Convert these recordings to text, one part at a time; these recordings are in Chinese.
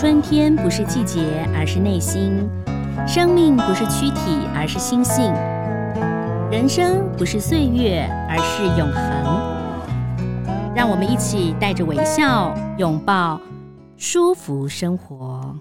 春天不是季节，而是内心；生命不是躯体，而是心性；人生不是岁月，而是永恒。让我们一起带着微笑，拥抱舒服生活。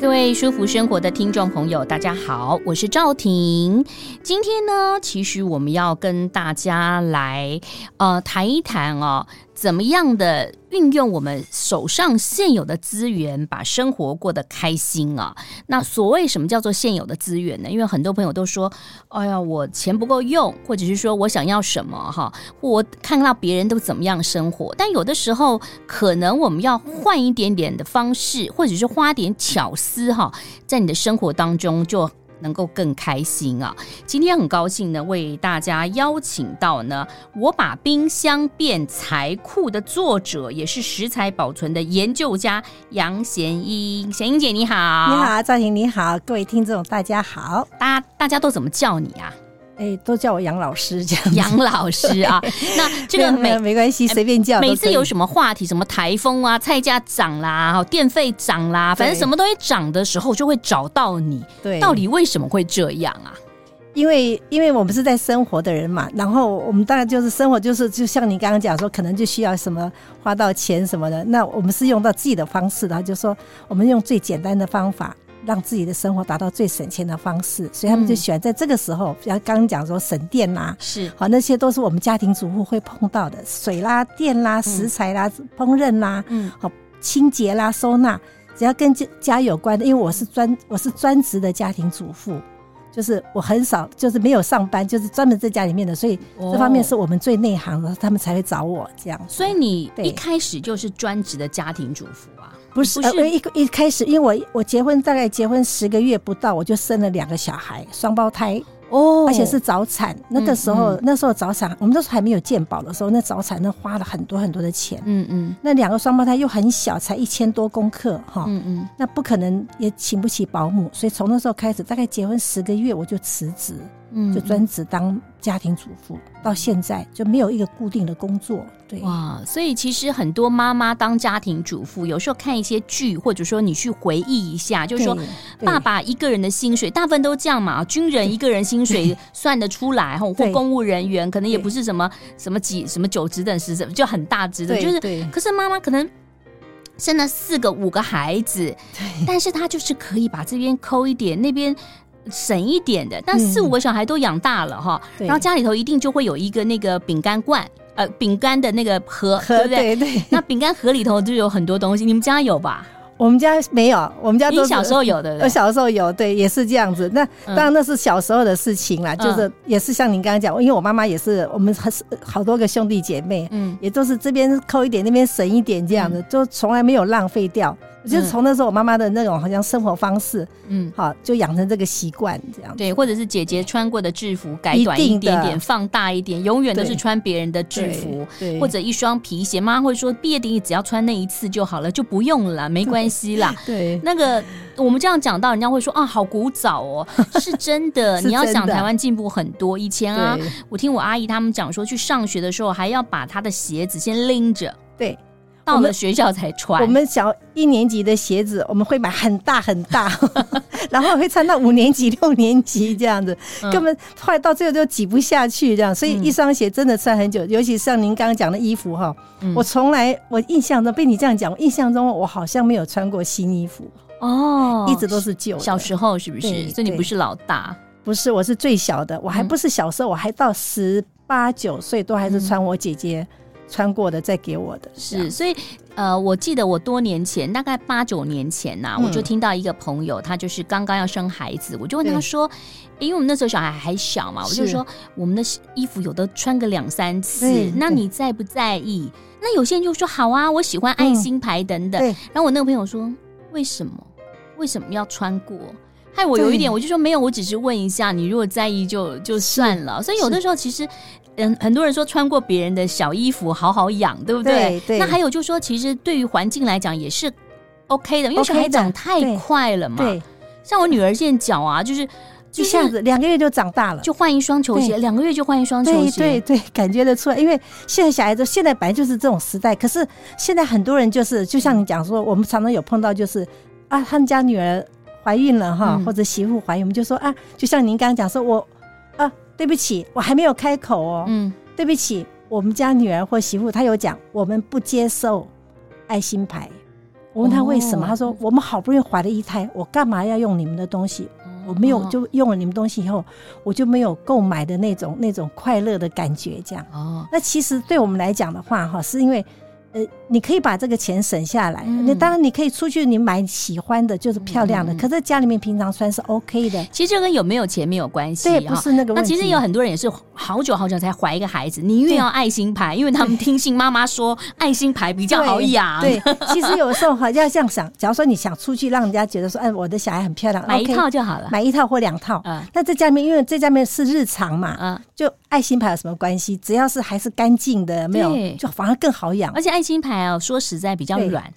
各位舒服生活的听众朋友，大家好，我是赵婷。今天呢，其实我们要跟大家来呃谈一谈哦，怎么样的运用我们手上现有的资源，把生活过得开心啊？那所谓什么叫做现有的资源呢？因为很多朋友都说，哎呀，我钱不够用，或者是说我想要什么哈，我看到别人都怎么样生活，但有的时候可能我们要换一点点的方式，或者是花点巧思哈，在你的生活当中就。能够更开心啊！今天很高兴呢，为大家邀请到呢，我把冰箱变财库的作者，也是食材保存的研究家杨贤英。贤英姐你好，你好，赵婷你好，各位听众大家好，大家大家都怎么叫你啊？哎，都叫我杨老师这样。杨老师啊，那这个没没关系，随便叫。每次有什么话题，什么台风啊，菜价涨啦，电费涨啦，反正什么东西涨的时候，就会找到你。对，到底为什么会这样啊？因为因为我们是在生活的人嘛，然后我们当然就是生活，就是就像你刚刚讲说，可能就需要什么花到钱什么的，那我们是用到自己的方式然后，就说我们用最简单的方法。让自己的生活达到最省钱的方式，所以他们就喜欢在这个时候，像刚刚讲说省电啦，是。好，那些都是我们家庭主妇会碰到的，水啦、电啦、食材啦、嗯、烹饪啦，嗯，好，清洁啦、收纳，只要跟家家有关的，因为我是专我是专职的家庭主妇，就是我很少就是没有上班，就是专门在家里面的，所以这方面是我们最内行的，他们才会找我这样。所以你一开始就是专职的家庭主妇。不是，呃，一一开始，因为我我结婚大概结婚十个月不到，我就生了两个小孩，双胞胎哦，而且是早产。那个时候，嗯嗯、那时候早产，我们那时候还没有健保的时候，那早产那花了很多很多的钱。嗯嗯，那两个双胞胎又很小，才一千多公克哈。嗯嗯，那不可能也请不起保姆，所以从那时候开始，大概结婚十个月我就辞职。嗯，就专职当家庭主妇，到现在就没有一个固定的工作。对哇，所以其实很多妈妈当家庭主妇，有时候看一些剧，或者说你去回忆一下，就是说爸爸一个人的薪水，大部分都这样嘛。军人一个人薪水 算得出来，或公务人员可能也不是什么什么几什么九职等十职，就很大职的，就是。可是妈妈可能生了四个五个孩子，但是她就是可以把这边抠一点，那边。省一点的，但四五个小孩都养大了哈，嗯、然后家里头一定就会有一个那个饼干罐，呃，饼干的那个盒，对不对？对对。那饼干盒里头就有很多东西，你们家有吧？我们家没有，我们家都小时候有的。我小时候有，对，也是这样子。那当然那是小时候的事情啦，嗯、就是也是像您刚刚讲，因为我妈妈也是，我们还是好多个兄弟姐妹，嗯，也都是这边扣一点，那边省一点这样子，嗯、就从来没有浪费掉。就是从那时候我妈妈的那种好像生活方式，嗯，好，就养成这个习惯这样。对，或者是姐姐穿过的制服改短一点点，放大一点，永远都是穿别人的制服，对，或者一双皮鞋，妈妈会说毕业典礼只要穿那一次就好了，就不用了，没关系啦。对，那个我们这样讲到，人家会说啊，好古早哦，是真的。你要想台湾进步很多，以前啊，我听我阿姨他们讲说，去上学的时候还要把她的鞋子先拎着，对。到了学校才穿。我们小一年级的鞋子，我们会买很大很大，然后会穿到五年级、六年级这样子，根本后来到最后就挤不下去这样。所以一双鞋真的穿很久，尤其像您刚刚讲的衣服哈，我从来我印象中被你这样讲，我印象中我好像没有穿过新衣服哦，一直都是旧。小时候是不是？所以你不是老大？不是，我是最小的。我还不是小时候，我还到十八九岁都还是穿我姐姐。穿过的再给我的是，所以呃，我记得我多年前，大概八九年前呐、啊，嗯、我就听到一个朋友，他就是刚刚要生孩子，我就问他说，因为我们那时候小孩还小嘛，我就说我们的衣服有的穿个两三次，那你在不在意？那有些人就说好啊，我喜欢爱心牌等等。嗯、然后我那个朋友说，为什么？为什么要穿过？害我有一点，我就说没有，我只是问一下，你如果在意就就算了。所以有的时候其实。嗯，很多人说穿过别人的小衣服好好养，对不对？对。对，那还有就是说，其实对于环境来讲也是 OK 的，因为小孩长太快了嘛。对。像我女儿现在脚啊，就是一下子两个月就长大了，就换一双球鞋，两个月就换一双球鞋，对对对，感觉得出来。因为现在小孩子现在本来就是这种时代，可是现在很多人就是，就像你讲说，我们常常有碰到，就是啊，他们家女儿怀孕了哈，或者媳妇怀孕，我们就说啊，就像您刚刚讲说，我啊，对不起，我还没有开口哦，嗯，对不起，我们家女儿或媳妇她有讲，我们不接受爱心牌。我问她为什么，他说我们好不容易怀了一胎，我干嘛要用你们的东西？我没有就用了你们东西以后，我就没有购买的那种那种快乐的感觉，这样。哦，那其实对我们来讲的话，哈，是因为。呃，你可以把这个钱省下来。你当然你可以出去，你买喜欢的，就是漂亮的。可是家里面平常穿是 OK 的。其实这跟有没有钱没有关系，对，不是那个问题。那其实有很多人也是好久好久才怀一个孩子，宁愿要爱心牌，因为他们听信妈妈说爱心牌比较好养。对，其实有时候好像这样想，假如说你想出去让人家觉得说，哎，我的小孩很漂亮，买一套就好了，买一套或两套。嗯，那在家里面因为在家里面是日常嘛，嗯，就爱心牌有什么关系？只要是还是干净的，没有就反而更好养。而且爱心牌哦，说。实在比较软，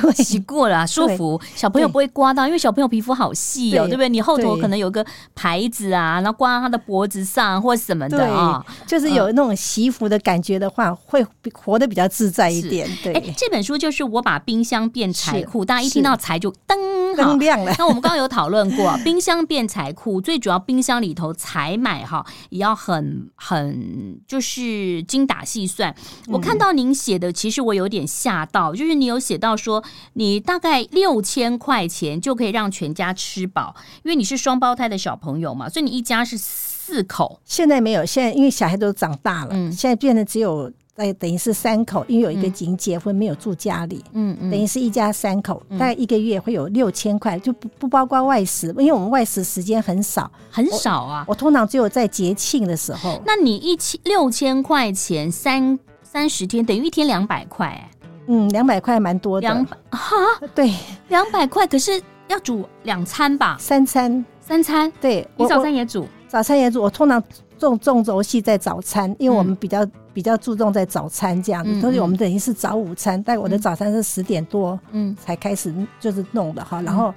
对，洗过了舒服，小朋友不会刮到，因为小朋友皮肤好细哦，对不对？你后头可能有个牌子啊，然后刮到他的脖子上或什么的啊，就是有那种洗衣服的感觉的话，会活得比较自在一点。对，哎，这本书就是我把冰箱变财库，大家一听到财就噔灯亮了。那我们刚刚有讨论过，冰箱变财库，最主要冰箱里头采买哈也要很很就是精打细算。我看到您写的，其实我有点吓到，就是你有写到说，你大概六千块钱就可以让全家吃饱，因为你是双胞胎的小朋友嘛，所以你一家是四口。现在没有，现在因为小孩都长大了，嗯，现在变得只有哎，等于是三口，因为有一个已经结婚，没有住家里，嗯嗯，等于是一家三口，大概一个月会有六千块，就不不包括外食，因为我们外食时间很少，很少啊。我，我通常只有在节庆的时候。那你一千六千块钱三三十天，等于一天两百块，哎。嗯，两百块蛮多的。两百哈，对，两百块，可是要煮两餐吧？三餐，三餐。对，我早餐也煮，早餐也煮。我通常重重轴戏在早餐，因为我们比较、嗯、比较注重在早餐这样子，所以、嗯、我们等于是早午餐。但我的早餐是十点多，嗯，才开始就是弄的哈。然后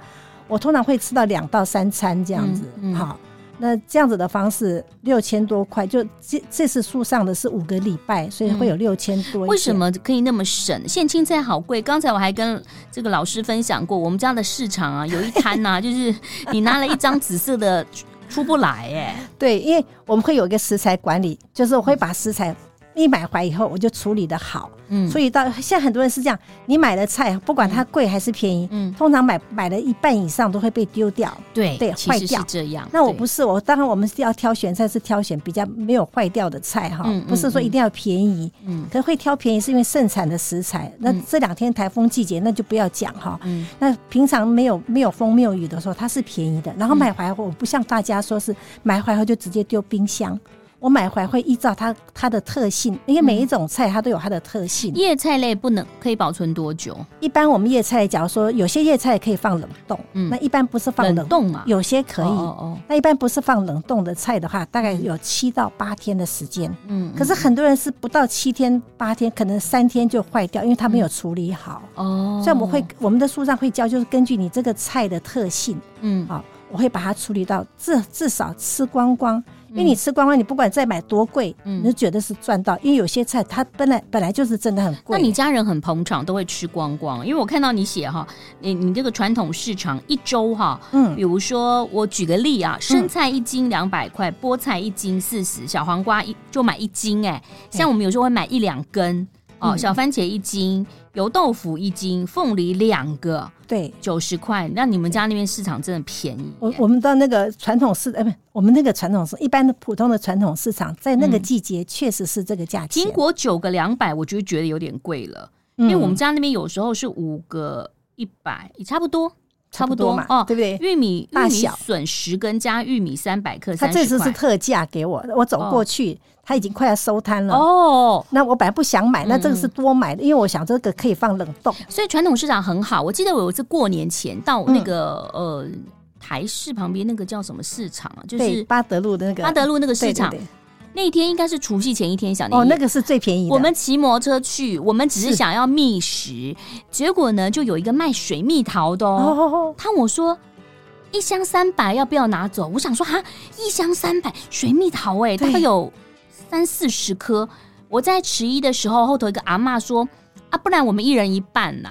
我通常会吃到两到三餐这样子，好。那这样子的方式六千多块，就这这次树上的是五个礼拜，所以会有六千多。为什么可以那么省？现青菜好贵。刚才我还跟这个老师分享过，我们家的市场啊，有一摊呐、啊，就是你拿了一张紫色的出不来哎。对，因为我们会有一个食材管理，就是我会把食材。一买回来以后，我就处理的好，嗯，所以到现在很多人是这样，你买的菜不管它贵还是便宜，嗯，通常买买了一半以上都会被丢掉，对对，坏掉。这样。那我不是，我当然我们是要挑选菜，是挑选比较没有坏掉的菜哈，不是说一定要便宜，嗯，可是会挑便宜是因为盛产的食材。那这两天台风季节，那就不要讲哈，嗯，那平常没有没有风没有雨的时候，它是便宜的。然后买回来后，我不像大家说是买回来后就直接丢冰箱。我买回来会依照它它的特性，因为每一种菜它都有它的特性。叶菜类不能可以保存多久？一般我们叶菜，假如说有些叶菜可以放冷冻，嗯，那一般不是放冷冻嘛？有些可以，哦哦。那一般不是放冷冻的菜的话，大概有七到八天的时间，嗯。可是很多人是不到七天八天，可能三天就坏掉，因为它没有处理好。哦。所以我们会我们的书上会教，就是根据你这个菜的特性，嗯，好，我会把它处理到至至少吃光光。因为你吃光光，你不管再买多贵，嗯，你就觉得是赚到。因为有些菜它本来本来就是真的很贵。那你家人很捧场，都会吃光光。因为我看到你写哈，你你这个传统市场一周哈，嗯，比如说我举个例啊，生菜一斤两百块，菠菜一斤四十，小黄瓜一就买一斤哎，像我们有时候会买一两根。哦，小番茄一斤，油豆腐一斤，凤梨两个，对，九十块。那你们家那边市场真的便宜。我我们到那个传统市，哎，不，我们那个传统市，一般的普通的传统市场，在那个季节确实是这个价钱。苹果九个两百，我就觉得有点贵了，因为我们家那边有时候是五个一百，也差不多。差不多嘛，哦，对不对？玉米大小笋十根加玉米三百克，他这次是特价给我，我走过去，他已经快要收摊了。哦，那我本来不想买，那这个是多买的，因为我想这个可以放冷冻。所以传统市场很好。我记得我有一次过年前到那个呃台市旁边那个叫什么市场啊？就是巴德路的那个巴德路那个市场。那天应该是除夕前一天，小年夜哦，那个是最便宜的。我们骑摩托车去，我们只是想要觅食，结果呢，就有一个卖水蜜桃的哦。他问我说：“一箱三百要不要拿走？我想说哈，一箱三百水蜜桃哎、欸，大概有三四十颗。我在迟一的时候，后头一个阿妈说啊，不然我们一人一半呐、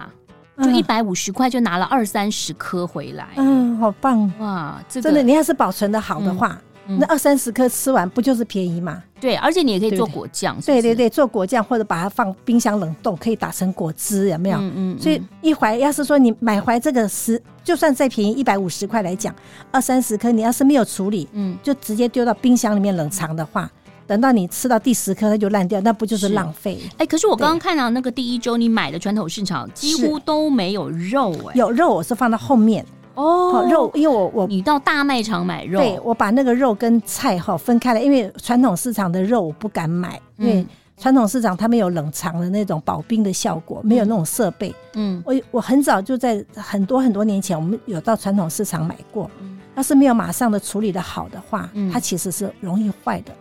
啊，就一百五十块就拿了二三十颗回来。嗯，好棒哇！这个、真的，你要是保存的好的话。嗯那二三十颗吃完不就是便宜嘛？对，而且你也可以做果酱。对对对，做果酱或者把它放冰箱冷冻，可以打成果汁，有没有？嗯嗯。所以一怀要是说你买回这个十，就算再便宜一百五十块来讲，二三十颗你要是没有处理，嗯，就直接丢到冰箱里面冷藏的话，等到你吃到第十颗它就烂掉，那不就是浪费？哎，可是我刚刚看到那个第一周你买的传统市场几乎都没有肉，哎，有肉我是放到后面。哦，肉，因为我我你到大卖场买肉，对，我把那个肉跟菜哈分开了，因为传统市场的肉我不敢买，嗯、因为传统市场他们有冷藏的那种保冰的效果，嗯、没有那种设备。嗯，我我很早就在很多很多年前，我们有到传统市场买过，嗯、要是没有马上的处理的好的话，嗯、它其实是容易坏的。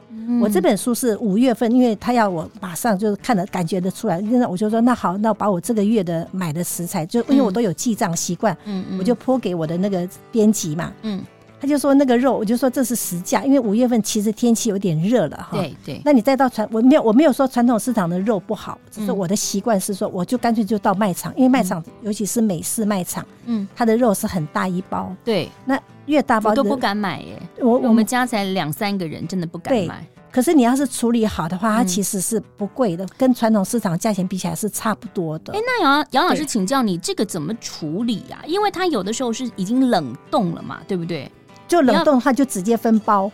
我这本书是五月份，因为他要我马上就是看得感觉得出来，现在我就说那好，那把我这个月的买的食材，就因为我都有记账习惯，嗯嗯，我就拨给我的那个编辑嘛，嗯，他就说那个肉，我就说这是实价，因为五月份其实天气有点热了哈，对对，那你再到传，我没有我没有说传统市场的肉不好，只是我的习惯是说，我就干脆就到卖场，因为卖场尤其是美式卖场，嗯，它的肉是很大一包，对，那越大包我都不敢买耶，我我们家才两三个人，真的不敢买。可是你要是处理好的话，它其实是不贵的，嗯、跟传统市场价钱比起来是差不多的。哎、欸，那杨杨老师请教你，这个怎么处理呀、啊？因为它有的时候是已经冷冻了嘛，对不对？就冷冻的话，就直接分包。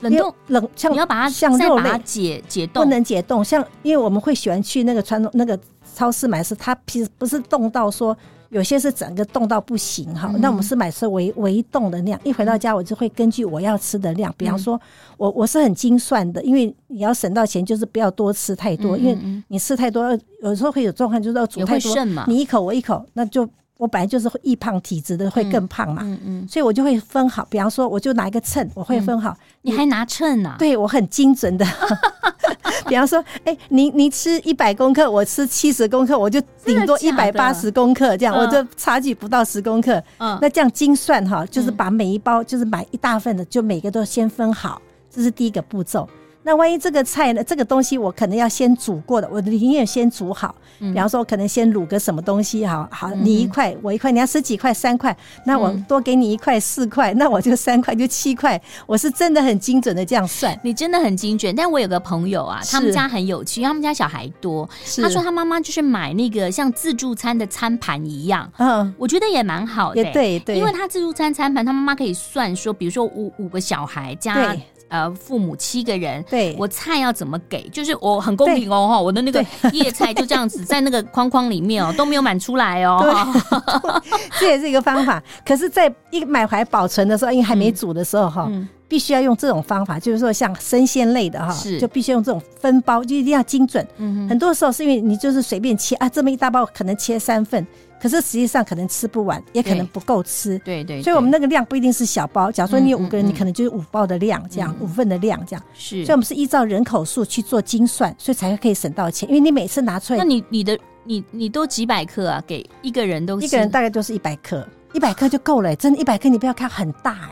冷冻冷像你要把它像肉类解解冻，不能解冻。像因为我们会喜欢去那个传统那个超市买，是它其实不是冻到说。有些是整个冻到不行哈，嗯、那我们是买是微微冻的量。一回到家，我就会根据我要吃的量，比方说我我是很精算的，因为你要省到钱，就是不要多吃太多，嗯嗯嗯，因为你吃太多，有时候会有状况，就是要煮太多，你一口我一口，那就。我本来就是易胖体质的，会更胖嘛，嗯嗯，所以我就会分好。比方说，我就拿一个秤，我会分好。你还拿秤呢？对，我很精准的。比方说，哎，你你吃一百公克，我吃七十公克，我就顶多一百八十公克这样，我就差距不到十公克。嗯，那这样精算哈，就是把每一包就是买一大份的，就每个都先分好，这是第一个步骤。那万一这个菜呢？这个东西我可能要先煮过的，我宁愿先煮好。比方说，我可能先卤个什么东西，好好，你一块，我一块，你要十几块？三块，那我多给你一块，四块，那我就三块，就七块。我是真的很精准的这样算，你真的很精准。但我有个朋友啊，他们家很有趣，他们家小孩多，他说他妈妈就是买那个像自助餐的餐盘一样，嗯，我觉得也蛮好的，对对，因为他自助餐餐盘，他妈妈可以算说，比如说五五个小孩加。呃，父母七个人，对，我菜要怎么给？就是我很公平哦，哈，我的那个 叶菜就这样子在那个框框里面哦，都没有满出来哦。这也是一个方法。可是，在一买回来保存的时候，因为还没煮的时候哈，必须要用这种方法，就是说像生鲜类的哈，是就必须用这种分包，就一定要精准。嗯，很多时候是因为你就是随便切啊，这么一大包可能切三份。可是实际上可能吃不完，也可能不够吃。对对，所以我们那个量不一定是小包。假如说你有五个人，你可能就是五包的量，这样五份的量这样。是，所以我们是依照人口数去做精算，所以才会可以省到钱。因为你每次拿出来，那你你的你你都几百克啊？给一个人都一个人大概都是一百克，一百克就够了。真的，一百克你不要看很大呀。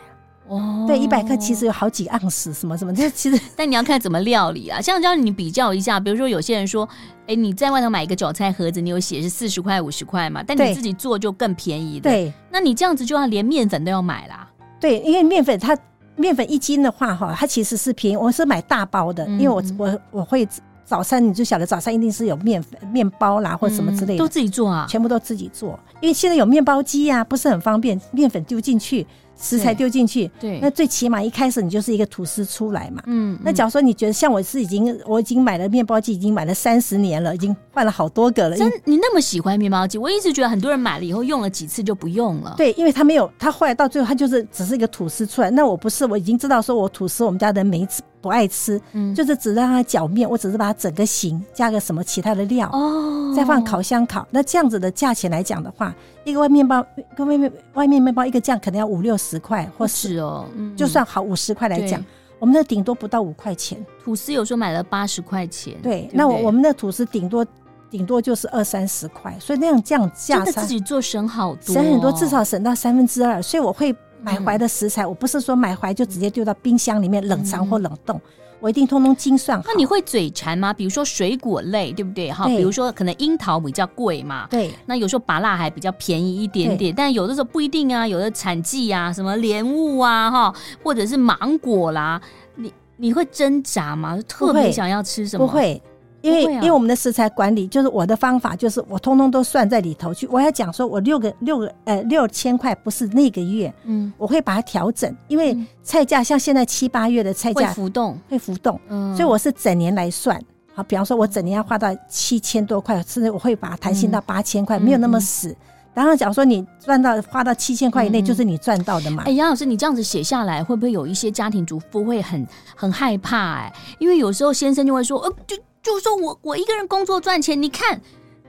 哦，对，一百克其实有好几盎司，什么什么，这其实，但你要看怎么料理啊。像这样你比较一下，比如说有些人说，哎，你在外头买一个韭菜盒子，你有写是四十块、五十块嘛，但你自己做就更便宜的。对，那你这样子就要连面粉都要买啦。对，因为面粉它面粉一斤的话哈，它其实是便宜。我是买大包的，因为我我我会早餐你就晓得早餐一定是有面粉面包啦或者什么之类的，都自己做啊，全部都自己做，因为现在有面包机呀，不是很方便，面粉丢进去。食材丢进去，对，那最起码一开始你就是一个吐司出来嘛。嗯，那假如说你觉得像我是已经我已经买了面包机，已经买了三十年了，已经换了好多个了。真，你那么喜欢面包机？我一直觉得很多人买了以后用了几次就不用了。对，因为它没有，它后来到最后它就是只是一个吐司出来。那我不是，我已经知道说我吐司我们家的每一次。不爱吃，嗯，就是只让它搅面，我只是把它整个形，加个什么其他的料，哦，再放烤箱烤。那这样子的价钱来讲的话，一个外面包，跟外面外面面包一个酱可能要五六十块，或是哦，就算好五十块来讲，我们的顶多不到五块钱。吐司有时候买了八十块钱，对，那我我们的吐司顶多顶多就是二三十块，所以那样这样价差，自己做省好多，省很多，至少省到三分之二。所以我会。买回来的食材，我不是说买回来就直接丢到冰箱里面冷藏或冷冻。我一定通通精算好。那你会嘴馋吗？比如说水果类，对不对？哈，比如说可能樱桃比较贵嘛。对。那有时候芭乐还比较便宜一点点，但有的时候不一定啊。有的产季啊，什么莲雾啊，哈，或者是芒果啦，你你会挣扎吗？特别想要吃什么？不会。因为、啊、因为我们的食材管理，就是我的方法，就是我通通都算在里头去。我要讲说，我六个六个呃六千块不是那个月，嗯，我会把它调整，因为菜价像现在七八月的菜价会浮动，会浮动，嗯，所以我是整年来算。好，比方说我整年要花到七千多块，甚至我会把它弹性到八千块，没有那么死。嗯、然后假如说你赚到花到七千块以内，就是你赚到的嘛。哎、嗯，杨老师，你这样子写下来，会不会有一些家庭主妇会很很害怕、欸？哎，因为有时候先生就会说，呃，就。就是说我我一个人工作赚钱，你看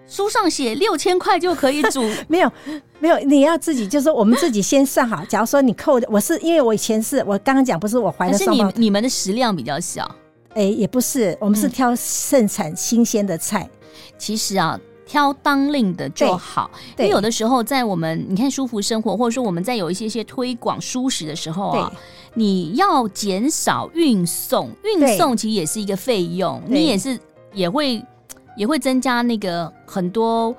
书上写六千块就可以煮，没有没有，你要自己就是说我们自己先算好。假如说你扣的，我是因为我以前是我刚刚讲不是我怀的，是你你们的食量比较小，哎，也不是，我们是挑盛产新鲜的菜。嗯、其实啊，挑当令的就好，因为有的时候在我们你看舒服生活，或者说我们在有一些些推广舒适的时候啊。你要减少运送，运送其实也是一个费用，你也是也会也会增加那个很多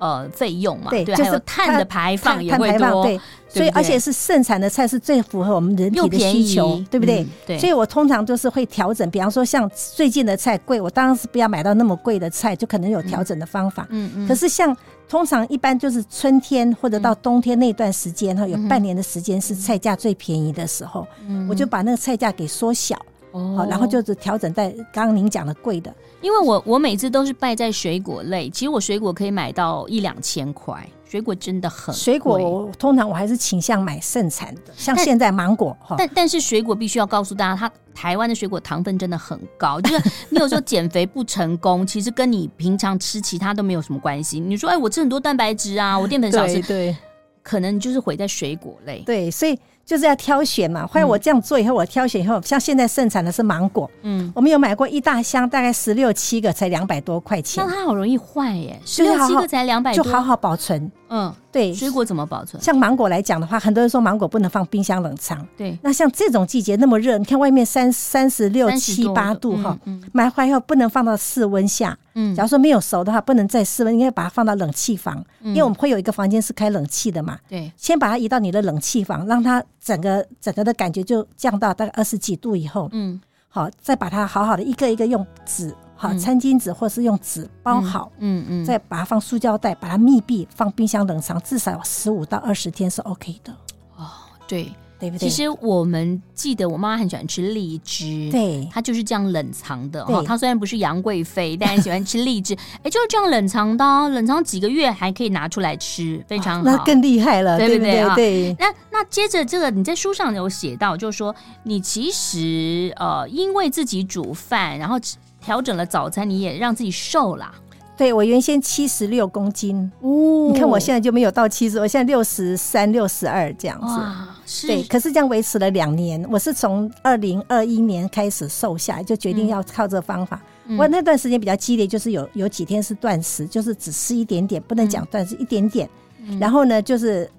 呃费用嘛，对，还有碳的排放也会多，对，所以而且是盛产的菜是最符合我们人体的需求，对不对？对，所以我通常都是会调整，比方说像最近的菜贵，我当然是不要买到那么贵的菜，就可能有调整的方法，嗯嗯。可是像通常一般就是春天或者到冬天那段时间哈，有半年的时间是菜价最便宜的时候，我就把那个菜价给缩小，哦，然后就是调整在刚刚您讲的贵的，因为我我每次都是败在水果类，其实我水果可以买到一两千块。水果真的很，水果我通常我还是倾向买盛产的，像现在芒果但、哦、但，但是水果必须要告诉大家，它台湾的水果糖分真的很高，就是 你有时候减肥不成功，其实跟你平常吃其他都没有什么关系。你说，哎，我吃很多蛋白质啊，我淀粉少吃，对，可能就是毁在水果类。对，所以。就是要挑选嘛，后来我这样做以后，我挑选以后，像现在盛产的是芒果，嗯，我们有买过一大箱，大概十六七个，才两百多块钱。那它好容易坏耶，十六七个才两百多，就好好保存。嗯，对。水果怎么保存？像芒果来讲的话，很多人说芒果不能放冰箱冷藏。对。那像这种季节那么热，你看外面三三十六七八度哈，买回来以后不能放到室温下。嗯。假如说没有熟的话，不能在室温，应该把它放到冷气房，因为我们会有一个房间是开冷气的嘛。对。先把它移到你的冷气房，让它。整个整个的感觉就降到大概二十几度以后，嗯，好，再把它好好的一个一个用纸，好，餐巾纸或是用纸包好，嗯嗯，再把它放塑胶袋，把它密闭，放冰箱冷藏，至少十五到二十天是 OK 的。哦，对。对不对？其实我们记得，我妈妈很喜欢吃荔枝，对，她就是这样冷藏的哈。她虽然不是杨贵妃，但是喜欢吃荔枝，哎，就是这样冷藏的，冷藏几个月还可以拿出来吃，非常好。那更厉害了，对不对？对。那那接着这个，你在书上有写到，就是说你其实呃，因为自己煮饭，然后调整了早餐，你也让自己瘦了。对，我原先七十六公斤，哦，你看我现在就没有到七十，我现在六十三、六十二这样子。哇，是。对，可是这样维持了两年。我是从二零二一年开始瘦下来，就决定要靠这个方法。嗯、我那段时间比较激烈，就是有有几天是断食，就是只吃一点点，不能讲断食，一点点。嗯、然后呢，就是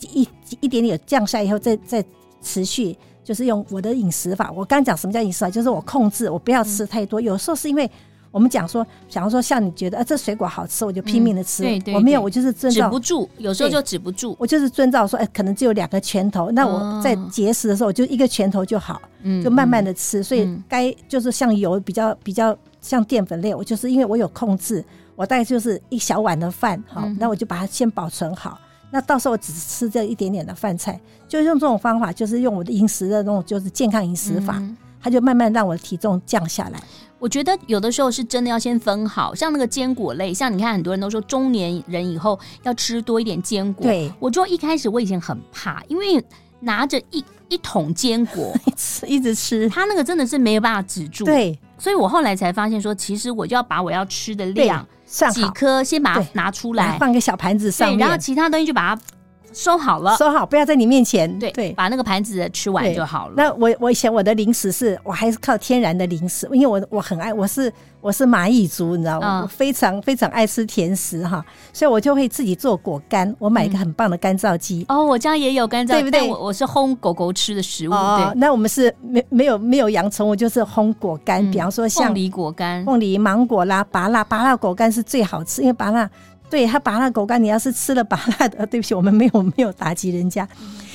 一一点点有降下来以后，再再持续，就是用我的饮食法。我刚讲什么叫饮食法，就是我控制，我不要吃太多。嗯、有时候是因为。我们讲说，假如说像你觉得啊，这水果好吃，我就拼命的吃。对对，我没有，我就是遵照。止不住，有时候就止不住。我就是遵照说，哎，可能只有两个拳头，那我在节食的时候，我就一个拳头就好，就慢慢的吃。所以该就是像油比较比较像淀粉类，我就是因为我有控制，我大概就是一小碗的饭，好，那我就把它先保存好。那到时候我只吃这一点点的饭菜，就用这种方法，就是用我的饮食的那种就是健康饮食法，它就慢慢让我的体重降下来。我觉得有的时候是真的要先分好，像那个坚果类，像你看很多人都说中年人以后要吃多一点坚果。对，我就一开始我以前很怕，因为拿着一一桶坚果 吃一直吃，它那个真的是没有办法止住。对，所以我后来才发现说，其实我就要把我要吃的量几颗先把它拿出来，放个小盘子上面，然后其他东西就把它。收好了，收好，不要在你面前。对对，把那个盘子吃完就好了。那我我以前我的零食是我还是靠天然的零食，因为我我很爱，我是我是蚂蚁族，你知道吗？嗯、我非常非常爱吃甜食哈，所以我就会自己做果干。我买一个很棒的干燥机、嗯、哦，我家也有干燥，对不对？我我是烘狗狗吃的食物。哦，那我们是没没有没有养宠物，就是烘果干、嗯，比方说像凤梨果干、凤梨芒果啦、芭乐芭乐果干是最好吃，因为芭乐。对，他拔了果干，你要是吃了拔辣的，对不起，我们没有没有打击人家。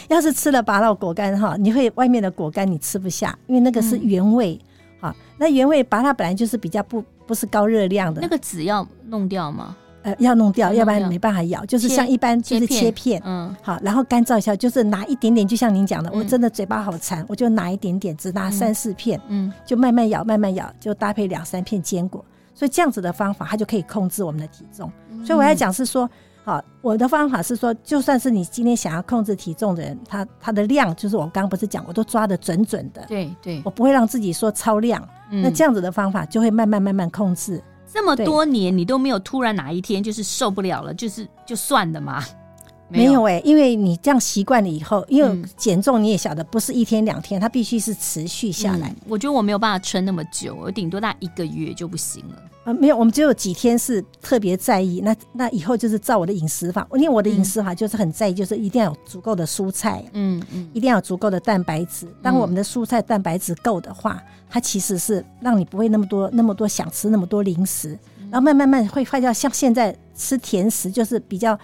要是吃了拔辣果干哈，你会外面的果干你吃不下，因为那个是原味。好、嗯，那原味拔辣本来就是比较不不是高热量的。那个籽要弄掉吗？呃，要弄掉，要不然没办法咬。就是像一般就是切片，切片嗯，好，然后干燥一下，就是拿一点点，就像您讲的，嗯、我真的嘴巴好馋，我就拿一点点，只拿三四片，嗯，就慢慢咬，慢慢咬，就搭配两三片坚果。所以这样子的方法，它就可以控制我们的体重。所以我要讲是说，好，我的方法是说，就算是你今天想要控制体重的人，他他的量就是我刚刚不是讲，我都抓的准准的。对对，我不会让自己说超量。那这样子的方法就会慢慢慢慢控制。这么多年你都没有突然哪一天就是受不了了，就是就算了吗？没有哎、欸，因为你这样习惯了以后，因为减重你也晓得，不是一天两天，它必须是持续下来、嗯。我觉得我没有办法撑那么久，我顶多大一个月就不行了。呃，没有，我们只有几天是特别在意。那那以后就是照我的饮食法，因为我的饮食法就是很在意，就是一定要有足够的蔬菜，嗯嗯，一定要有足够的蛋白质。当我们的蔬菜蛋白质够的话，它其实是让你不会那么多那么多想吃那么多零食，然后慢慢慢会发现，像现在吃甜食就是比较。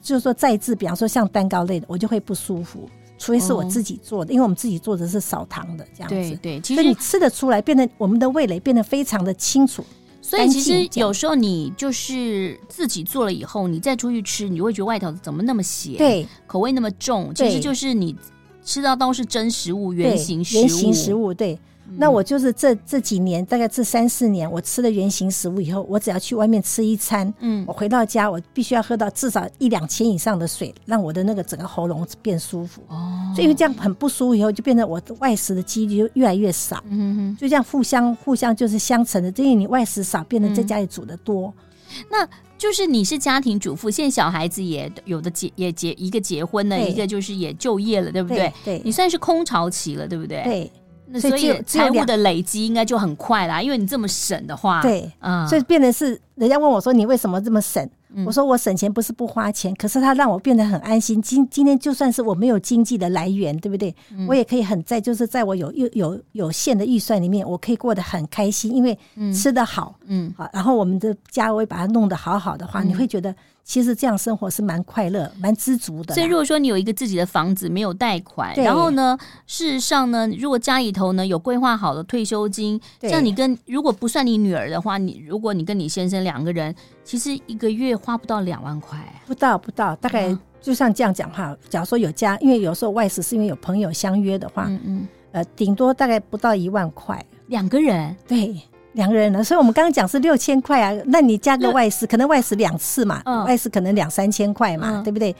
就是说再制，比方说像蛋糕类的，我就会不舒服，除非是我自己做的，哦、因为我们自己做的是少糖的这样子。对对，其实你吃得出来，变得我们的味蕾变得非常的清楚。所以其实有时候你就是自己做了以后，你再出去吃，你就会觉得外头怎么那么咸，对，口味那么重，其实就是你吃到都是真食物，原型食物，原型食物，对。那我就是这这几年，大概这三四年，我吃了原型食物以后，我只要去外面吃一餐，嗯，我回到家，我必须要喝到至少一两千以上的水，让我的那个整个喉咙变舒服。哦，所以因为这样很不舒服以后，就变得我外食的几率就越来越少。嗯哼，就这样互相互相就是相乘的，因为你外食少，变得在家里煮的多。嗯，那就是你是家庭主妇，现在小孩子也有的结也结一个结婚了，一个就是也就业了，对不对？对，对，你算是空巢期了，对不对？对。所以财务的累积应该就很快啦，因为你这么省的话，对，嗯，所以变成是人家问我说，你为什么这么省？我说我省钱不是不花钱，可是它让我变得很安心。今今天就算是我没有经济的来源，对不对？我也可以很在，就是在我有有有有限的预算里面，我可以过得很开心，因为吃得好，嗯，好，然后我们的家我也把它弄得好好的话，你会觉得其实这样生活是蛮快乐、蛮知足的。所以如果说你有一个自己的房子，没有贷款，然后呢，事实上呢，如果家里头呢有规划好的退休金，像你跟如果不算你女儿的话，你如果你跟你先生两个人。其实一个月花不到两万块，不到不到，大概就像这样讲哈。假如说有家，因为有时候外食是因为有朋友相约的话，嗯嗯，呃，顶多大概不到一万块，两个人，对，两个人呢。所以我们刚刚讲是六千块啊，那你加个外食，可能外食两次嘛，嗯、外食可能两三千块嘛，嗯、对不对？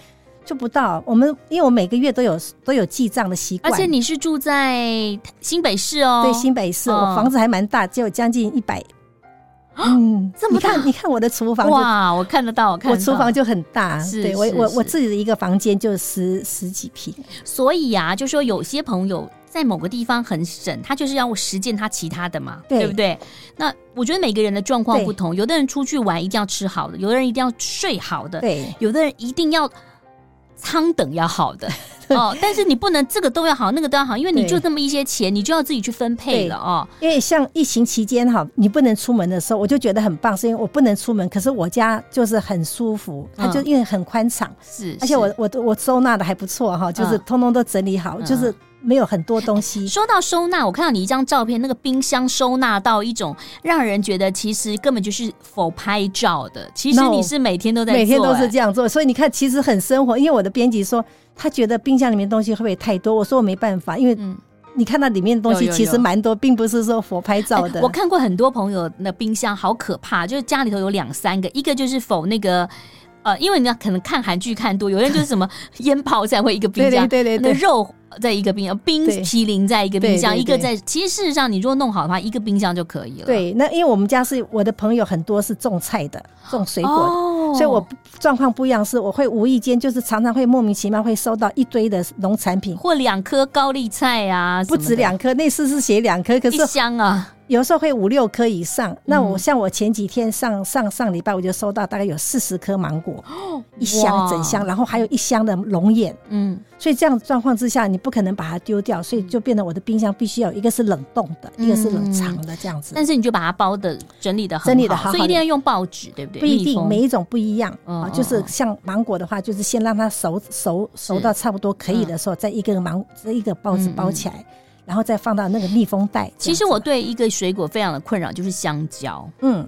就不到。我们因为我每个月都有都有记账的习惯，而且你是住在新北市哦，对，新北市，嗯、我房子还蛮大，只有将近一百。嗯，这么大？你看，你看我的厨房哇，我看得到，我看得到，我厨房就很大，是对我我我自己的一个房间就十十几平。所以啊，就说有些朋友在某个地方很省，他就是要实践他其他的嘛，对，对不对？那我觉得每个人的状况不同，有的人出去玩一定要吃好的，有的人一定要睡好的，对，有的人一定要舱等要好的。哦，但是你不能这个都要好，那个都要好，因为你就这么一些钱，你就要自己去分配了哦。因为像疫情期间哈，你不能出门的时候，我就觉得很棒，是因为我不能出门，可是我家就是很舒服，它就因为很宽敞，是，而且我我我收纳的还不错哈，就是通通都整理好，就是。没有很多东西。说到收纳，我看到你一张照片，那个冰箱收纳到一种让人觉得其实根本就是否拍照的。其实你是每天都在做，每天都是这样做。所以你看，其实很生活。因为我的编辑说，他觉得冰箱里面东西会不会太多？我说我没办法，因为你看到里面的东西其实蛮多，并不是说否拍照的。我看过很多朋友那冰箱好可怕，就是家里头有两三个，一个就是否那个。呃，因为你要可能看韩剧看多，有人就是什么腌泡菜会一个冰箱，对对对，肉在一个冰箱，冰淇淋在一个冰箱，一个在。其实事实上，你如果弄好的话，一个冰箱就可以了。对，那因为我们家是我的朋友很多是种菜的，种水果的，哦、所以我状况不一样，是我会无意间就是常常会莫名其妙会收到一堆的农产品，或两颗高丽菜啊，不止两颗，那次是写两颗，可是一箱啊。有时候会五六颗以上，那我像我前几天上上上礼拜我就收到大概有四十颗芒果，一箱整箱，然后还有一箱的龙眼，嗯，所以这样状况之下，你不可能把它丢掉，所以就变得我的冰箱必须要一个是冷冻的，一个是冷藏的这样子。但是你就把它包的整理的好，整理的好，所以一定要用报纸，对不对？不一定，每一种不一样啊。就是像芒果的话，就是先让它熟熟熟到差不多可以的时候，再一个芒这一个报纸包起来。然后再放到那个密封袋。其实我对一个水果非常的困扰，就是香蕉。嗯，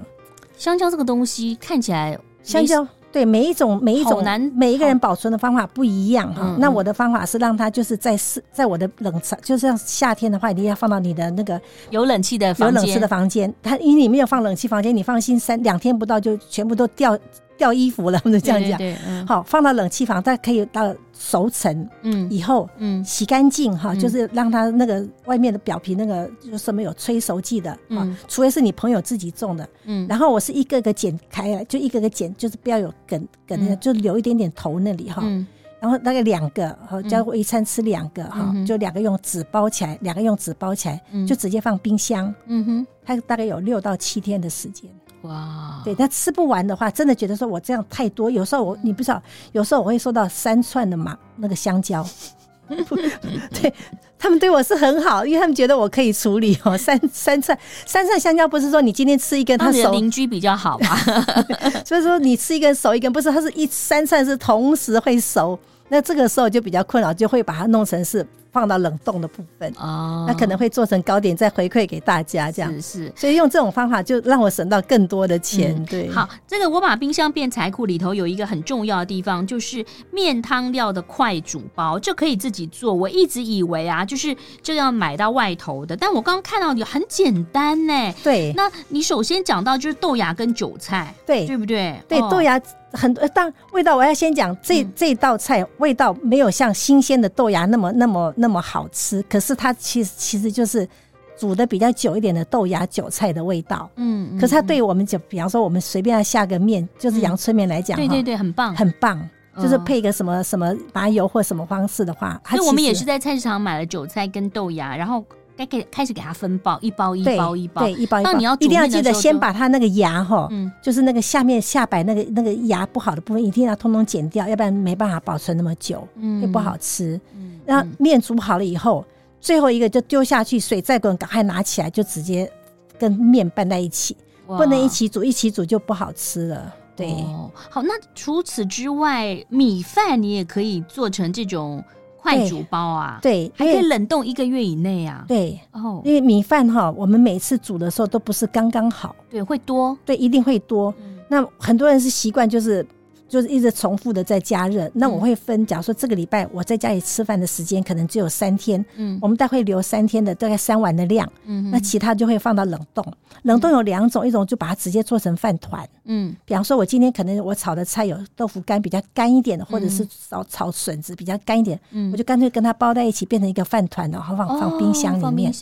香蕉这个东西看起来，香蕉对每一种每一种难，每一个人保存的方法不一样哈。那我的方法是让它就是在室，在我的冷藏，就是像夏天的话，一定要放到你的那个有冷气的有冷气的房间。它因为你没有放冷气房间，你放心，三两天不到就全部都掉。掉衣服了，我们就这样讲。对，嗯、好，放到冷气房，它可以到熟成。嗯，以后嗯洗干净哈，就是让它那个外面的表皮那个就是什么有催熟剂的。嗯，除非是你朋友自己种的。嗯，然后我是一个个剪开来，就一个个剪，就是不要有梗梗的，就留一点点头那里哈。嗯，然后大概两个，好，叫我一餐吃两个哈，就两个用纸包起来，两个用纸包起来，就直接放冰箱。嗯哼，它大概有六到七天的时间。哇，对，他吃不完的话，真的觉得说我这样太多。有时候我你不知道，有时候我会收到三串的嘛那个香蕉，对他们对我是很好，因为他们觉得我可以处理哦。三 三串三串香蕉不是说你今天吃一根，他熟邻居比较好嘛，所以说你吃一根熟一根，不是，它是一三串是同时会熟，那这个时候就比较困扰，就会把它弄成是。放到冷冻的部分哦，那可能会做成糕点再回馈给大家，这样是，是，所以用这种方法就让我省到更多的钱。嗯、对，好，这个我把冰箱变财库里头有一个很重要的地方，就是面汤料的快煮包，这可以自己做。我一直以为啊，就是这要买到外头的，但我刚刚看到你很简单呢。对，那你首先讲到就是豆芽跟韭菜，对，对不对？对，豆芽。很多，但味道我要先讲这这道菜味道没有像新鲜的豆芽那么那么那么好吃，可是它其实其实就是煮的比较久一点的豆芽韭菜的味道，嗯，可是它对我们就比方说我们随便要下个面，就是阳春面来讲，对对对，很棒。很棒，就是配个什么什么麻油或什么方式的话，所以我们也是在菜市场买了韭菜跟豆芽，然后。该给开始给它分包，一包一包一包，对，一包一包。那你要一定要记得先把它那个牙哈，嗯，就是那个下面下摆那个那个牙不好的部分，一定要通通剪掉，要不然没办法保存那么久，嗯，会不好吃。嗯，然后面煮好了以后，最后一个就丢下去，水再滚，赶快拿起来，就直接跟面拌在一起，不能一起煮，一起煮就不好吃了。对，好，那除此之外，米饭你也可以做成这种。快煮包啊，对，还可以冷冻一个月以内啊。对，哦，因为米饭哈，我们每次煮的时候都不是刚刚好，对，会多，对，一定会多。嗯，那很多人是习惯就是。就是一直重复的在加热，那我会分，假如说这个礼拜我在家里吃饭的时间可能只有三天，嗯，我们大概会留三天的大概三碗的量，嗯，那其他就会放到冷冻。冷冻有两种，一种就把它直接做成饭团，嗯，比方说我今天可能我炒的菜有豆腐干比较干一点的，或者是炒炒笋子比较干一点，嗯，我就干脆跟它包在一起变成一个饭团，然后放放冰箱里面。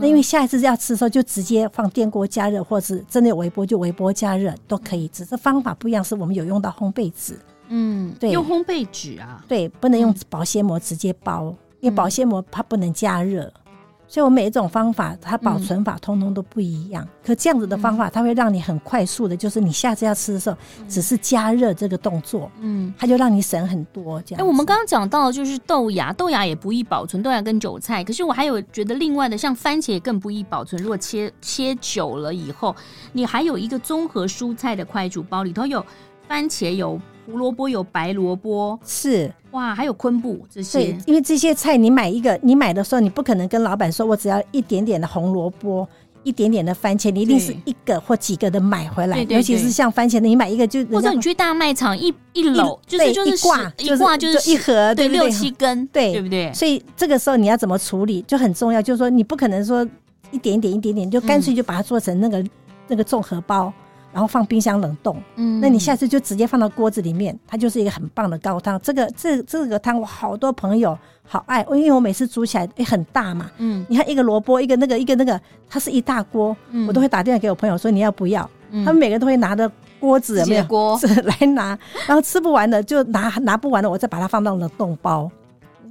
那因为下一次要吃的时候就直接放电锅加热，或是真的有微波就微波加热都可以，只是方法不一样，是我们有用到烘焙。纸，嗯，对，用烘焙纸啊，对，不能用保鲜膜直接包，嗯、因为保鲜膜它不能加热，嗯、所以我每一种方法它保存法通通都不一样。嗯、可这样子的方法，它会让你很快速的，就是你下次要吃的时候，只是加热这个动作，嗯，它就让你省很多。这样，哎，我们刚刚讲到就是豆芽，豆芽也不易保存，豆芽跟韭菜。可是我还有觉得另外的，像番茄也更不易保存。如果切切久了以后，你还有一个综合蔬菜的快煮包，里头有番茄有。胡萝卜有白萝卜，是哇，还有昆布这些。对，因为这些菜你买一个，你买的时候你不可能跟老板说，我只要一点点的红萝卜，一点点的番茄，你一定是一个或几个的买回来。尤其是像番茄的，你买一个就，或者你去大卖场一一篓，就是就是一挂一挂就是一盒，对六七根，对对不对？所以这个时候你要怎么处理就很重要，就是说你不可能说一点点一点点，就干脆就把它做成那个那个综合包。然后放冰箱冷冻。嗯，那你下次就直接放到锅子里面，它就是一个很棒的高汤。这个这这个汤我好多朋友好爱，因为我每次煮起来也很大嘛。嗯，你看一个萝卜，一个那个一个那个，它是一大锅，我都会打电话给我朋友说你要不要？他们每个人都会拿着锅子有没有锅 来拿，然后吃不完的就拿拿不完的，我再把它放到冷冻包。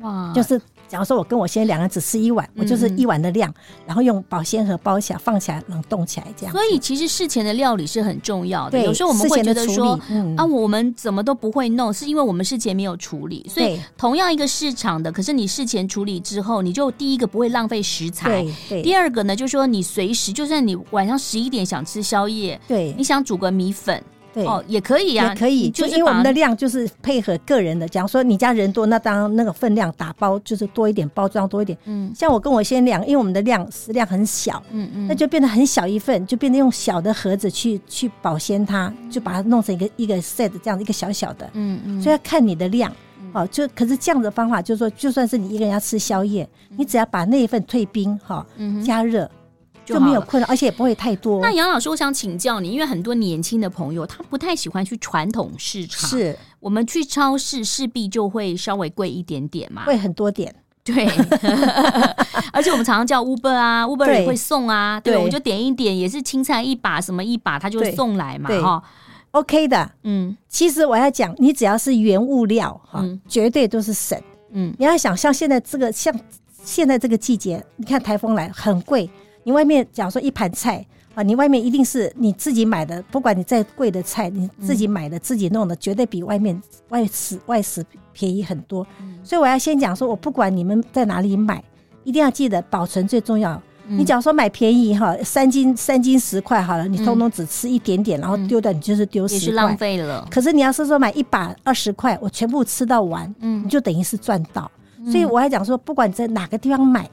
哇，就是。假如说我跟我先生两个人只吃一碗，嗯、我就是一碗的量，然后用保鲜盒包起来，放起来冷冻起来这样。所以其实事前的料理是很重要的。对，有时候我们会觉得说，嗯、啊，我们怎么都不会弄，是因为我们事前没有处理。所以同样一个市场的，可是你事前处理之后，你就第一个不会浪费食材。对。第二个呢，就是说你随时，就算你晚上十一点想吃宵夜，对，你想煮个米粉。对哦，也可以、啊，也可以，就因为我们的量就是配合个人的。假如说你家人多，那当然那个分量打包就是多一点，包装多一点。嗯，像我跟我先量，因为我们的量食量很小，嗯嗯，那就变得很小一份，就变得用小的盒子去去保鲜它，就把它弄成一个一个 set 这样一个小小的。嗯嗯，所以要看你的量，哦，就可是这样的方法，就是说就算是你一个人要吃宵夜，你只要把那一份退冰哈，加热。就没有困扰，而且也不会太多。那杨老师，我想请教你，因为很多年轻的朋友他不太喜欢去传统市场，是。我们去超市势必就会稍微贵一点点嘛，贵很多点。对，而且我们常常叫 Uber 啊，Uber 也会送啊，对，对，我就点一点，也是青菜一把什么一把，他就送来嘛，哈，OK 的。嗯，其实我要讲，你只要是原物料哈，嗯、绝对都是省。嗯，你要想像现在这个像现在这个季节，你看台风来很贵。你外面假如说一盘菜啊，你外面一定是你自己买的，不管你再贵的菜，你自己买的、嗯、自己弄的，绝对比外面外食外食便宜很多。嗯、所以我要先讲说，我不管你们在哪里买，一定要记得保存最重要。嗯、你假如说买便宜哈，三斤三斤十块好了，你通通只吃一点点，嗯、然后丢掉，你就是丢十块，也是浪费了。可是你要是说买一把二十块，我全部吃到完，嗯，你就等于是赚到。嗯、所以我还讲说，不管你在哪个地方买。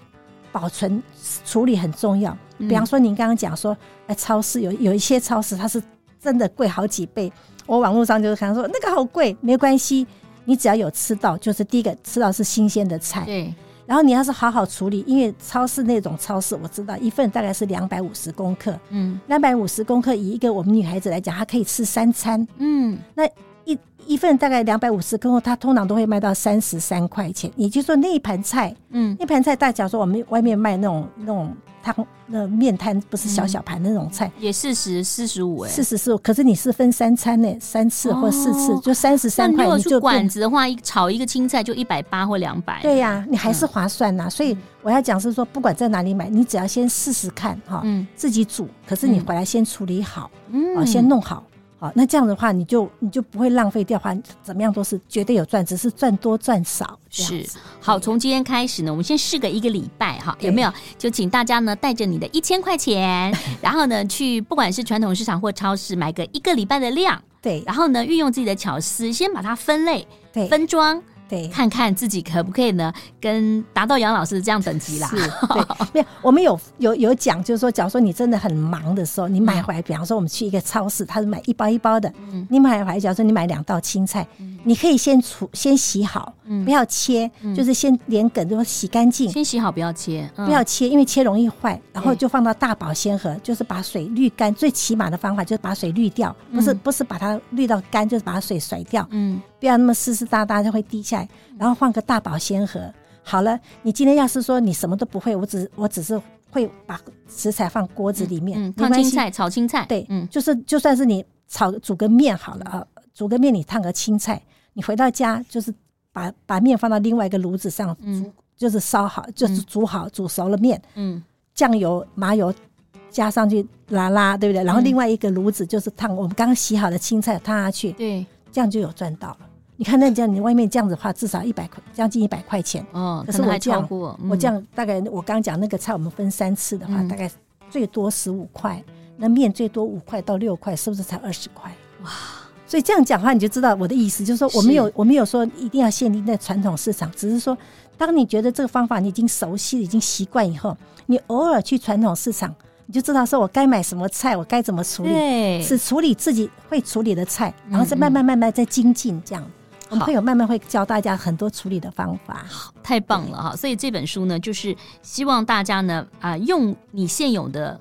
保存处理很重要，比方说您刚刚讲说，哎，超市有有一些超市它是真的贵好几倍。我网络上就是看说那个好贵，没关系，你只要有吃到，就是第一个吃到是新鲜的菜。对。然后你要是好好处理，因为超市那种超市我知道一份大概是两百五十公克，嗯，两百五十公克以一个我们女孩子来讲，她可以吃三餐，嗯，那。一一份大概两百五十克，它通常都会卖到三十三块钱。也就是说，那一盘菜，嗯，那盘菜大小说我们外面卖那种那种汤那面摊，不是小小盘那种菜，也四十四十五哎，四十四五。可是你是分三餐呢，三次或四次，就三十三块。你就馆子的话，一炒一个青菜就一百八或两百。对呀，你还是划算呐。所以我要讲是说，不管在哪里买，你只要先试试看哈，自己煮。可是你回来先处理好，嗯，先弄好。好，那这样的话，你就你就不会浪费掉，话怎么样都是绝对有赚，只是赚多赚少。是，好，从今天开始呢，我们先试个一个礼拜哈，有没有？就请大家呢带着你的一千块钱，然后呢去不管是传统市场或超市买个一个礼拜的量，对，然后呢运用自己的巧思，先把它分类，对，分装。对，看看自己可不可以呢，跟达到杨老师这样等级啦。是，对，没有，我们有有有讲，就是说，假如说你真的很忙的时候，你买回来，比方说我们去一个超市，他是买一包一包的，嗯，你买回来，假如说你买两道青菜，嗯，你可以先储先洗好，嗯，不要切，就是先连梗都洗干净，先洗好不要切，不要切，因为切容易坏，然后就放到大保鲜盒，就是把水滤干，最起码的方法就是把水滤掉，不是不是把它滤到干，就是把水甩掉，嗯。不要那么湿湿哒哒就会滴下来，然后换个大保鲜盒。好了，你今天要是说你什么都不会，我只我只是会把食材放锅子里面，嗯，烫青菜、炒青菜，对，嗯，就是就算是你炒煮个面好了啊，煮个面你烫个青菜，你回到家就是把把面放到另外一个炉子上煮，就是烧好，就是煮好煮熟了面，嗯，酱油麻油加上去拉拉，对不对？然后另外一个炉子就是烫我们刚刚洗好的青菜烫下去，对，这样就有赚到了。你看，那这样你外面这样子的话，至少一百块，将近一百块钱。哦，可是我这样，嗯、我这样大概我刚刚讲那个菜，我们分三次的话，嗯、大概最多十五块，那面最多五块到六块，是不是才二十块？哇！所以这样讲话，你就知道我的意思，就是说我没有我没有说一定要限定在传统市场，只是说当你觉得这个方法你已经熟悉、已经习惯以后，你偶尔去传统市场，你就知道说我该买什么菜，我该怎么处理，对是处理自己会处理的菜，然后再慢慢慢慢再精进这样。我们会有慢慢会教大家很多处理的方法，好，太棒了哈！所以这本书呢，就是希望大家呢啊，用你现有的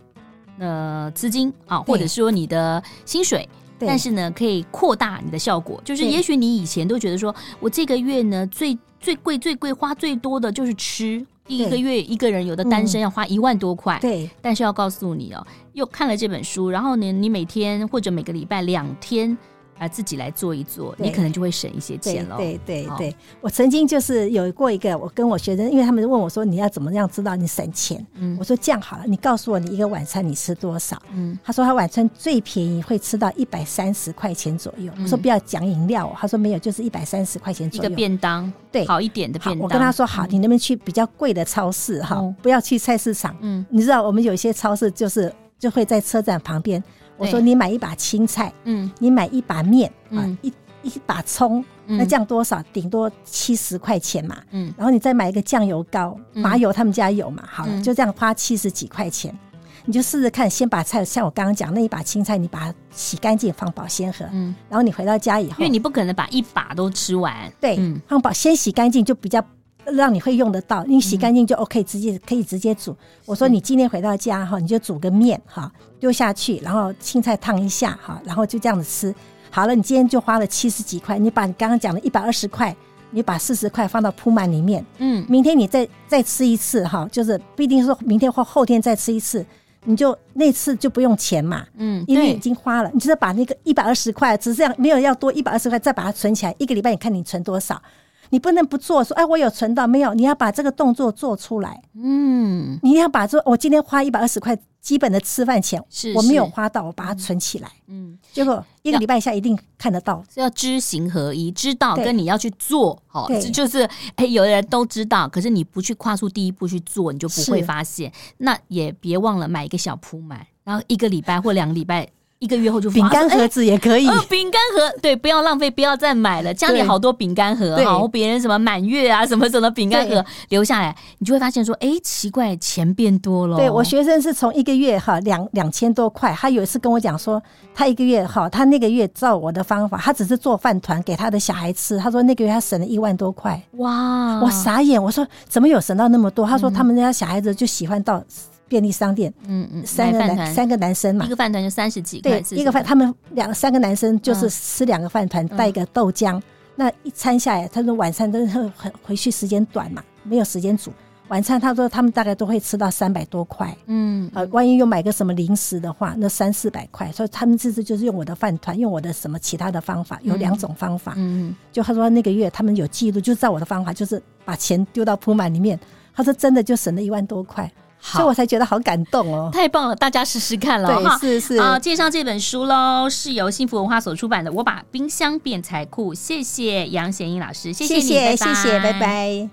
呃资金啊，或者说你的薪水，但是呢，可以扩大你的效果。就是也许你以前都觉得说，我这个月呢最最贵最贵花最多的就是吃，一个月一个人有的单身要花一万多块。对，但是要告诉你哦，又看了这本书，然后呢，你每天或者每个礼拜两天。啊，自己来做一做，你可能就会省一些钱了。对对对，对，我曾经就是有过一个，我跟我学生，因为他们问我说，你要怎么样知道你省钱？嗯，我说这样好了，你告诉我你一个晚餐你吃多少？嗯，他说他晚餐最便宜会吃到一百三十块钱左右。我说不要讲饮料，他说没有，就是一百三十块钱左右。一个便当，对，好一点的便当。我跟他说好，你能不能去比较贵的超市哈？不要去菜市场。嗯，你知道我们有些超市就是就会在车站旁边。我说你买一把青菜，嗯，你买一把面，啊，一一把葱，那这样多少？顶多七十块钱嘛，嗯，然后你再买一个酱油膏，麻油他们家有嘛，好了，就这样花七十几块钱，你就试试看，先把菜，像我刚刚讲那一把青菜，你把它洗干净放保鲜盒，嗯，然后你回到家以后，因为你不可能把一把都吃完，对，放保先洗干净就比较。让你会用得到，你洗干净就 OK，直接可以直接煮。我说你今天回到家哈，你就煮个面哈，丢下去，然后青菜烫一下哈，然后就这样子吃。好了，你今天就花了七十几块，你把你刚刚讲的一百二十块，你把四十块放到铺满里面。嗯，明天你再再吃一次哈，就是不一定说明天或后天再吃一次，你就那次就不用钱嘛。嗯，因为已经花了，你就是把那个一百二十块，只是这样没有要多一百二十块，再把它存起来，一个礼拜你看你存多少。你不能不做，说哎，我有存到没有？你要把这个动作做出来。嗯，你要把这我今天花一百二十块基本的吃饭钱，是我没有花到，我把它存起来。嗯，结果一个礼拜下一定看得到。要知行合一，知道跟你要去做，好，这就是哎，有的人都知道，可是你不去跨出第一步去做，你就不会发现。那也别忘了买一个小铺满，然后一个礼拜或两个礼拜。一个月后就饼干盒子也可以，饼干盒对，不要浪费，不要再买了。家里好多饼干盒然后别人什么满月啊，什么什么饼干盒留下来，你就会发现说，哎，奇怪，钱变多了。对，我学生是从一个月哈两两千多块，他有一次跟我讲说，他一个月哈，他那个月照我的方法，他只是做饭团给他的小孩吃，他说那个月他省了一万多块。哇，我傻眼，我说怎么有省到那么多？他说他们家小孩子就喜欢到。便利商店，嗯嗯，三个男三个男生嘛，一个饭团就三十几块，对，一个饭他们两三个男生就是吃两个饭团带一个豆浆，那一餐下来，他说晚餐都是回回去时间短嘛，没有时间煮。晚餐，他说他们大概都会吃到三百多块，嗯，呃，万一又买个什么零食的话，那三四百块，所以他们这次就是用我的饭团，用我的什么其他的方法，有两种方法，嗯，就他说那个月他们有记录，就照我的方法，就是把钱丢到铺满里面，他说真的就省了一万多块。所以我才觉得好感动哦！太棒了，大家试试看了哈。是是啊，介绍这本书喽，是由幸福文化所出版的。我把冰箱变财库，谢谢杨贤英老师，谢谢你，谢谢，拜拜。